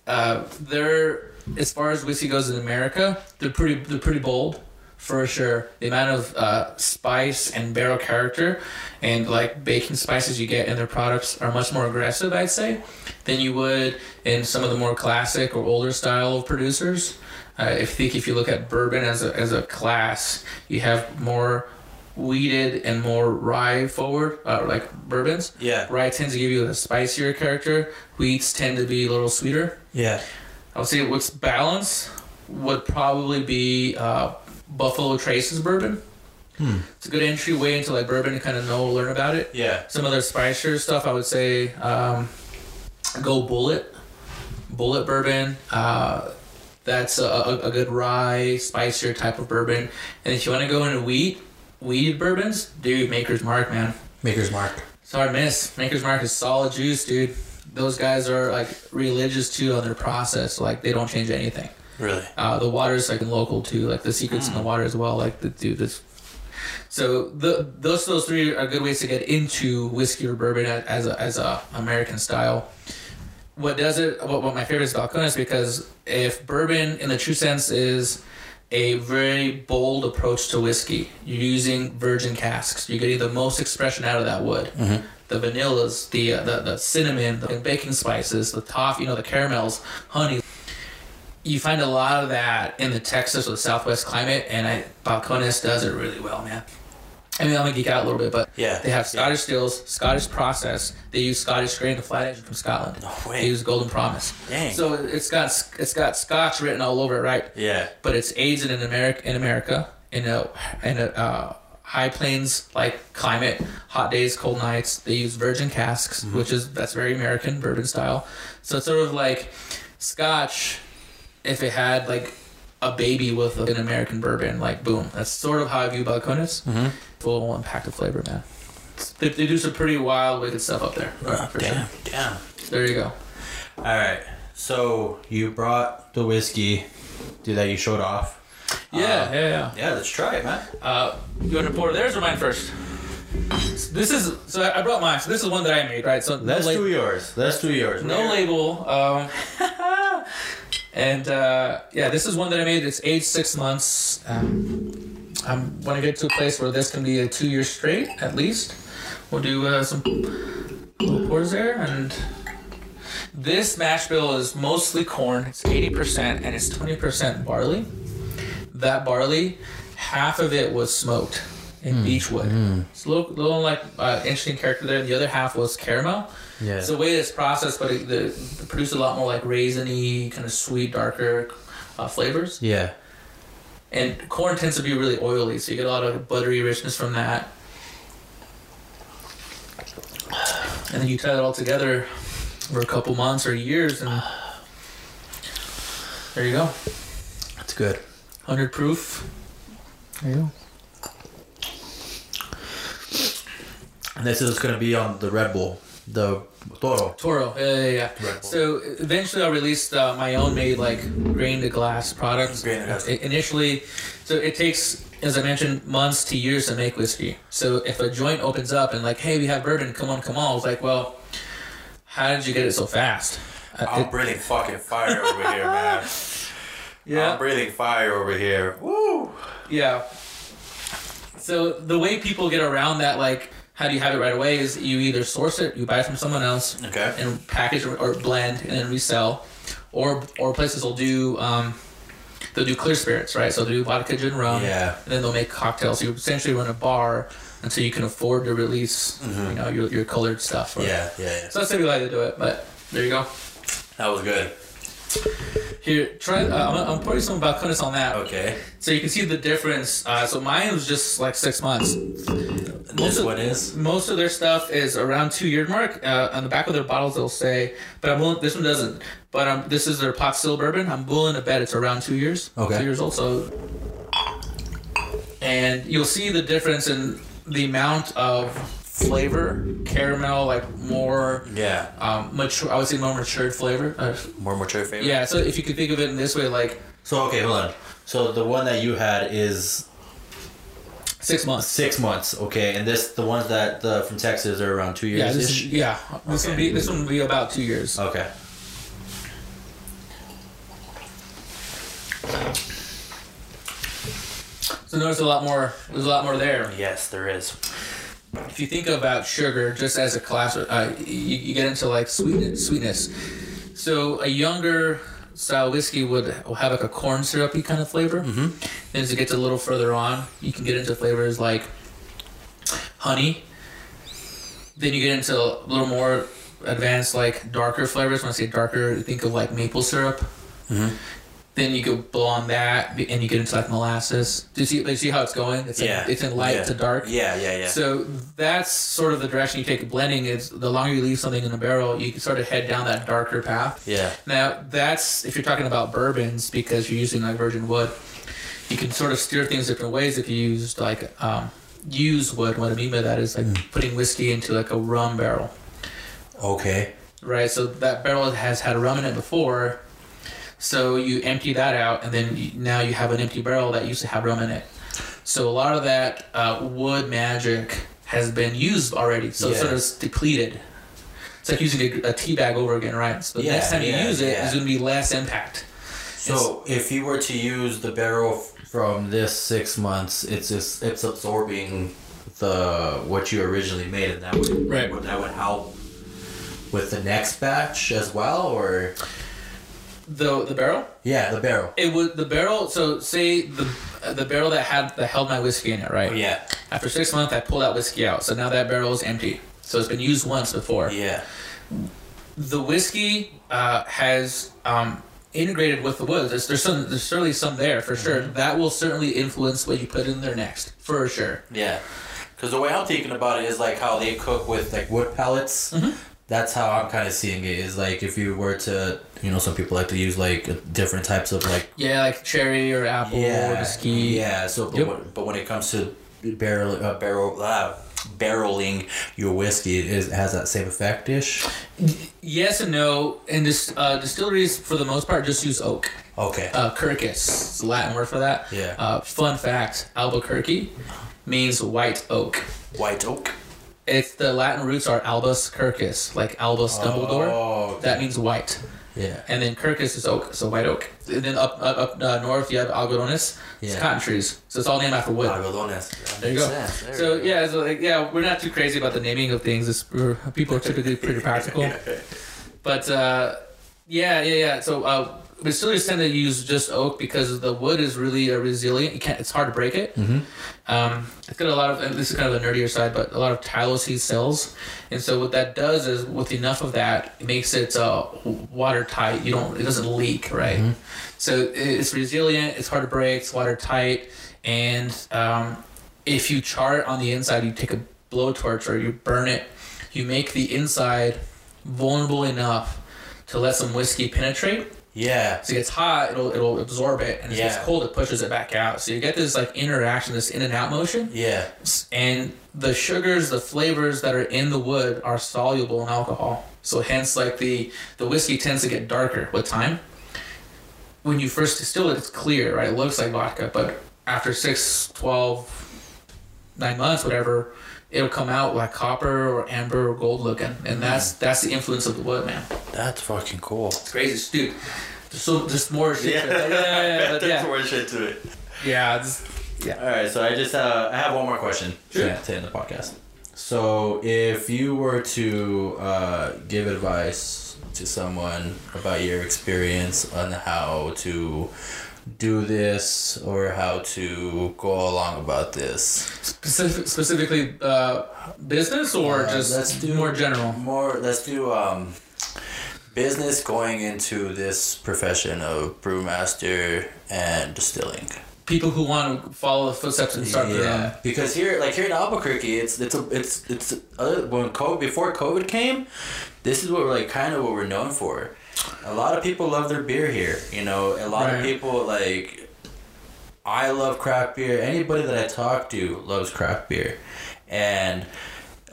Uh, they're as far as whiskey goes in America, they're pretty they're pretty bold for sure. The amount of uh, spice and barrel character and like baking spices you get in their products are much more aggressive, I'd say, than you would in some of the more classic or older style of producers. Uh, I think if you look at bourbon as a, as a class, you have more wheated and more rye forward, uh, like bourbons. Yeah. Rye tends to give you a spicier character. Wheats tend to be a little sweeter. Yeah. I would say what's balance would probably be uh, Buffalo Trace's bourbon. It's a good entryway into like bourbon to kind of know, learn about it. Yeah. Some other spicier stuff, I would say, um, go Bulleit, Bulleit bourbon. Uh, that's a, a, a good rye, spicier type of bourbon. And if you want to go into wheat, wheated bourbons, dude, Maker's Mark, man. Maker's Mark. Sorry, miss. Maker's Mark is solid juice, dude. Those guys are like religious too on their process. Like they don't change anything. Really. Uh, the water is like local too. Like the secrets in the water as well. Like the dude this. So the those those three are good ways to get into whiskey or bourbon as a as a American style. What does it? What, what my favorite is Balcones is because if bourbon in the true sense is a very bold approach to whiskey, you're using virgin casks. You're getting the most expression out of that wood. The vanillas, the, uh, the the cinnamon, the baking spices, the toffee, you know, the caramels, honey you find a lot of that in the Texas or the Southwest climate, and I Balcones does it really well, man. I mean, I'm gonna geek out a little bit, but Yeah, they have yeah. Scottish stills, Scottish process. They use Scottish grain, the flat engine from Scotland. No way. They use Golden Promise. Dang. So it's got it's got Scotch written all over it, right? Yeah. But it's aged in America in America in a in a uh, high plains like climate, hot days, cold nights. They use virgin casks, Mm-hmm. which is that's very American bourbon style. So it's sort of like Scotch if it had like a baby with an American bourbon, like boom. That's sort of how I view Balcones. Mhm. Full impact of flavor, man. They, they do some pretty wild, wicked stuff up there. for damn. sure. Damn. There you go. All right. So you brought the whiskey, dude, that you showed off. Yeah, yeah, yeah. Yeah, let's try it, man. Uh, you want to pour theirs or mine first? This is so I brought mine. So this is one that I made, right? So Let's no, do lab- yours. Let's do yours. no label. Um, and uh, yeah, this is one that I made. It's aged six months. Um, I want to get to a place where this can be a two year straight at least. We'll do uh, some little pours there, and this mash bill is mostly corn. It's eighty percent, and it's twenty percent barley. That barley, half of it was smoked in beechwood. It's a little, little like uh, interesting character there. The other half was caramel. Yeah. It's the way it's processed, but it, the, it produced a lot more like raisiny, kind of sweet, darker uh, flavors. Yeah. And corn tends to be really oily, so you get a lot of buttery richness from that. And then you tie it all together for a couple months or years, and there you go. That's good. 100 proof. There you go. And this is going to be on the Red Bull, the Toro. Toro, yeah, yeah, yeah. Red Bull. So eventually, I released uh, my own made like grain to glass products. Grain to glass. Initially, so it takes, as I mentioned, months to years to make whiskey. So if a joint opens up and like, hey, we have bourbon, come on, come on, it's like, well, how did you get it so fast? Uh, I'm it- breathing fucking fire over here, man. Yeah. I'm breathing fire over here. Woo! yeah. So the way people get around that, like, how do you have it right away? Is you either source it, you buy it from someone else, Okay. and package or, or blend and then resell, or or places will do um, they'll do clear spirits, right? So they'll do vodka, gin, rum, Yeah. and then they'll make cocktails. So you essentially run a bar until you can afford to release, you know, your, your colored stuff. right? Yeah, yeah, yeah. So that's we like to do it. But there you go. That was good. Here, try. Uh, I'm, gonna- I'm pouring some balcones on that, Okay. so you can see the difference. Uh, so mine was just like six months. This of- one is. Most of their stuff is around two year mark. Uh, on the back of their bottles, they'll say, but I'm willing. This one doesn't. But um, this is their pot still bourbon. I'm willing to bet it's around two years. Okay. Two years old. So, and you'll see the difference in the amount of flavor, caramel, like more Yeah. um, mature. I would say more matured flavor. Uh, More mature flavor. yeah. So if you could think of it in this way, like So, okay, hold on. So the one that you had is six months. six months, okay, and this the ones that the from Texas are around two years. Yeah. This is, yeah. This Okay. would be this one would be about two years. Okay. So notice a lot more. There's a lot more there. Yes, there is. If you think about sugar just as a class, uh, you, you get into like sweetness. Sweetness. So a younger style whiskey would have like a corn syrupy kind of flavor. Mm-hmm. And as it gets a little further on, you can get into flavors like honey. Then you get into a little more advanced, like darker flavors. When I say darker, think of like maple syrup. Then you go below on that, and you get into like molasses. Do you see? Do you see how it's going? It's like, Yeah. it's in light Yeah. to dark. Yeah, yeah, yeah. So that's sort of the direction you take blending. Is the longer you leave something in the barrel, you can sort of head down that darker path. yeah. Now that's if you're talking about bourbons because you're using like virgin wood, you can sort of steer things different ways. If you use like um, use wood, what I mean by that is like putting whiskey into like a rum barrel, Okay. right? So that barrel has had rum in it before. So you empty that out, and then you, now you have an empty barrel that used to have rum in it. So a lot of that uh, wood magic has been used already, so it's sort of depleted. It's like using a, a tea bag over again, right? So the Yeah, next time you use it, yeah. it's going to be less impact. So if you were to use the barrel from this six months, it's just it's absorbing the what you originally made, and that would Right. would that would help with the next batch as well, or The the barrel. Yeah, the barrel. It was the barrel. So say the the barrel that had that held my whiskey in it, right? Yeah. After six months, I pull that whiskey out. So now that barrel is empty. So it's been used once before. Yeah. The whiskey uh, has um, integrated with the wood. There's, there's some. There's certainly some there for sure. That will certainly influence what you put in there next for sure. Yeah. Because the way I'm thinking about it is like how they cook with like wood pellets. Mm-hmm. That's how I'm kind of seeing it. Is like if you were to, you know, some people like to use like different types of like Yeah, like cherry or apple or yeah, whiskey. yeah. So, but, Yep. when, but when it comes to barrel, uh, barrel, uh, barreling your whiskey, it is has that same effect ish. Yes and no. And this uh, distilleries for the most part just use oak. Okay. Uh, Quercus, Latin word for that. Yeah. Uh, fun fact: Albuquerque means white oak. White oak. It's the Latin roots are albus Quercus, like Albus Dumbledore. Oh, okay. That means white. Yeah. And then Quercus is oak, so white oak. And then up up, up uh, north you have algodones. It's Yeah. cotton trees, so it's all named after wood. Algodones. There you go. Sense. There So go. yeah, so like, yeah, we're not too crazy about the naming of things. It's, people are typically pretty practical. But uh, yeah, yeah, yeah. So uh, distillers tend to use just oak because the wood is really uh, resilient. You can't. It's hard to break it. Mm-hmm. Um, it's got a lot of. And this is kind of the nerdier side, but a lot of tylose cells. And so what that does is, with enough of that, it makes it uh, watertight. You don't. It doesn't leak, right? So it's resilient. It's hard to break. It's watertight. And um, if you char it on the inside, you take a blowtorch or you burn it. You make the inside vulnerable enough to let some whiskey penetrate. Yeah. So it gets hot, it'll it'll absorb it, and as it gets cold, it pushes it back out. So you get this like interaction, this in and out motion, Yeah. and the sugars, the flavors that are in the wood are soluble in alcohol. So hence, like the the whiskey tends to get darker with time. When you first distill it, it's clear, right? It looks like vodka, but after 6, 12, 9 months, whatever, it'll come out like copper or amber or gold looking, and that's that's the influence of the wood, man. That's fucking cool. It's crazy, dude. There's so just more shit. to it. Yeah, yeah, yeah, but There's yeah. more shit to it. Yeah, just, yeah. All right, so I just uh, I have one more question Sure. to to end the podcast. So, if you were to uh, give advice to someone about your experience on how to do this or how to go along about this, Specific, specifically, uh, business or Uh, just let's do more general. More, let's do um, business going into this profession of brewmaster and distilling. People who want to follow the footsteps and start their own. because here, like here in Albuquerque, it's it's a it's it's other when COVID before COVID came, this is what we're like kind of what we're known for. A lot of people love their beer here. You know, a lot of people like. I love craft beer. Anybody that I talk to loves craft beer, and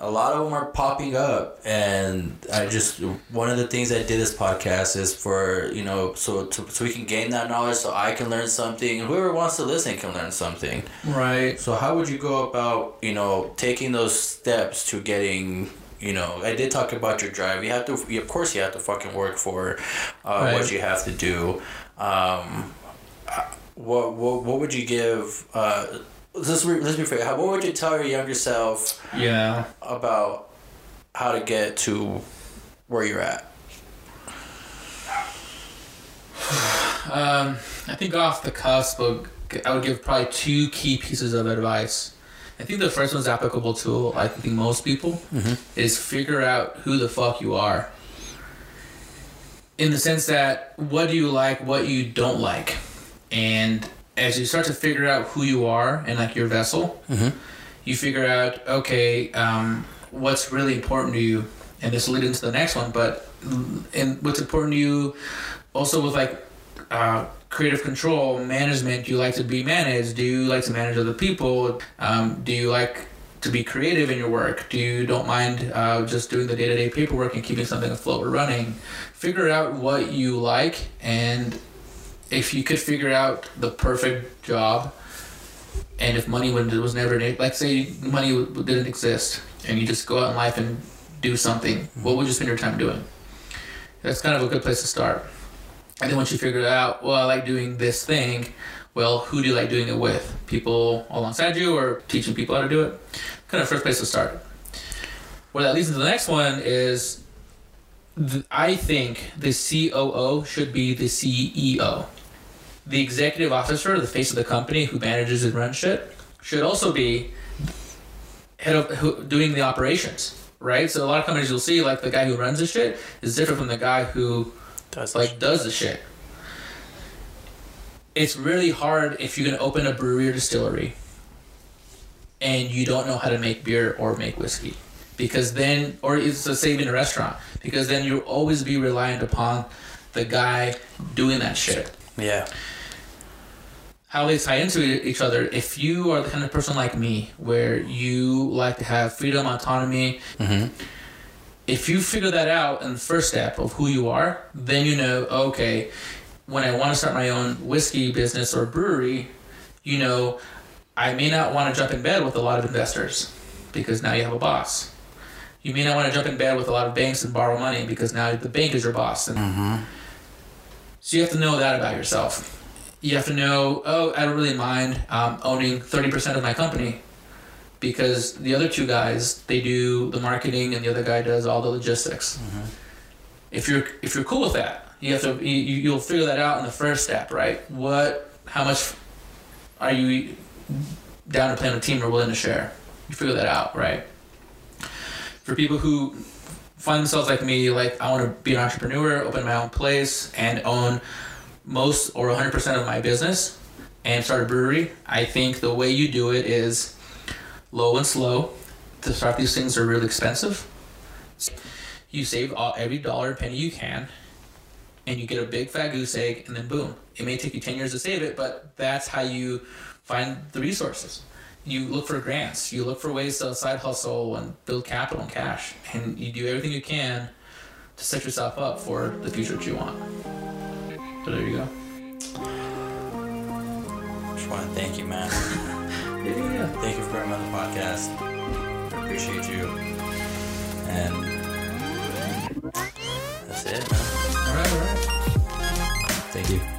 a lot of them are popping up. And I just one of the things I did this podcast is for you know so to, so we can gain that knowledge, so I can learn something, and whoever wants to listen can learn something. Right. So how would you go about, you know, taking those steps to getting, you know, I did talk about your drive. You have to, you- of course, you have to fucking work for uh, Right. what you have to do. Um, what, what what would you give? Uh, let's re- let's be fair. How, what would you tell your younger self Yeah. about how to get to where you're at? Um, I think off the cusp, of- I would give probably two key pieces of advice. I think the first one's applicable to I think most people mm-hmm. is figure out who the fuck you are. In the sense that what do you like, what you don't like, and as you start to figure out who you are and like your vessel, mm-hmm. you figure out okay, um, what's really important to you, and this will lead into the next one. But mm, and what's important to you, also with like uh, creative control, management. Do you like to be managed? Do you like to manage other people? Um, do you like to be creative in your work? Do you don't mind uh, just doing the day to day paperwork and keeping something afloat or running? Figure out what you like, and if you could figure out the perfect job, and if money was never like say money didn't exist, and you just go out in life and do something, what would you spend your time doing? That's kind of a good place to start. And then once you figure it out, well, I like doing this thing. Well, who do you like doing it with? People alongside you, or teaching people how to do it? Kind of first place to start. Where that leads into the next one is I think the COO should be the CEO. The executive officer, the face of the company who manages and runs shit, should also be head of who, doing the operations, right? So a lot of companies you'll see, like the guy who runs the shit, is different from the guy who Does like does the shit. It's really hard if you're gonna open a brewery or distillery and you don't know how to make beer or make whiskey. Because then or it's the same in a restaurant. Because then you'll always be reliant upon the guy doing that shit. yeah. How they tie into each other. If you are the kind of person like me where you like to have freedom, autonomy, Mm-hmm. If you figure that out in the first step of who you are, then you know, okay, when I want to start my own whiskey business or brewery, you know, I may not want to jump in bed with a lot of investors because now you have a boss. You may not want to jump in bed with a lot of banks and borrow money because now the bank is your boss. And So you have to know that about yourself. You have to know, oh, I don't really mind um, owning 30% of my company because the other two guys they do the marketing and the other guy does all the logistics. Mm-hmm. If you're if you're cool with that, you have to you, you- you'll figure that out in the first step, right? What how much are you down to play on a team or willing to share? You figure that out, right? For people who find themselves like me, like I want to be an entrepreneur, open my own place, and own most or 100% of my business and start a brewery, I think the way you do it is low and slow. To start these things are really expensive. You save every dollar penny you can, and you get a big fat goose egg, and then boom. It may take you 10 years to save it, but that's how you find the resources. You look for grants, you look for ways to side hustle and build capital and cash, and you do everything you can to set yourself up for the future that you want. So there you go. Just want to thank you, man. Yeah, yeah, yeah. Thank you for coming on the podcast. I appreciate you. And that's it, man. All right, all right. Thank you.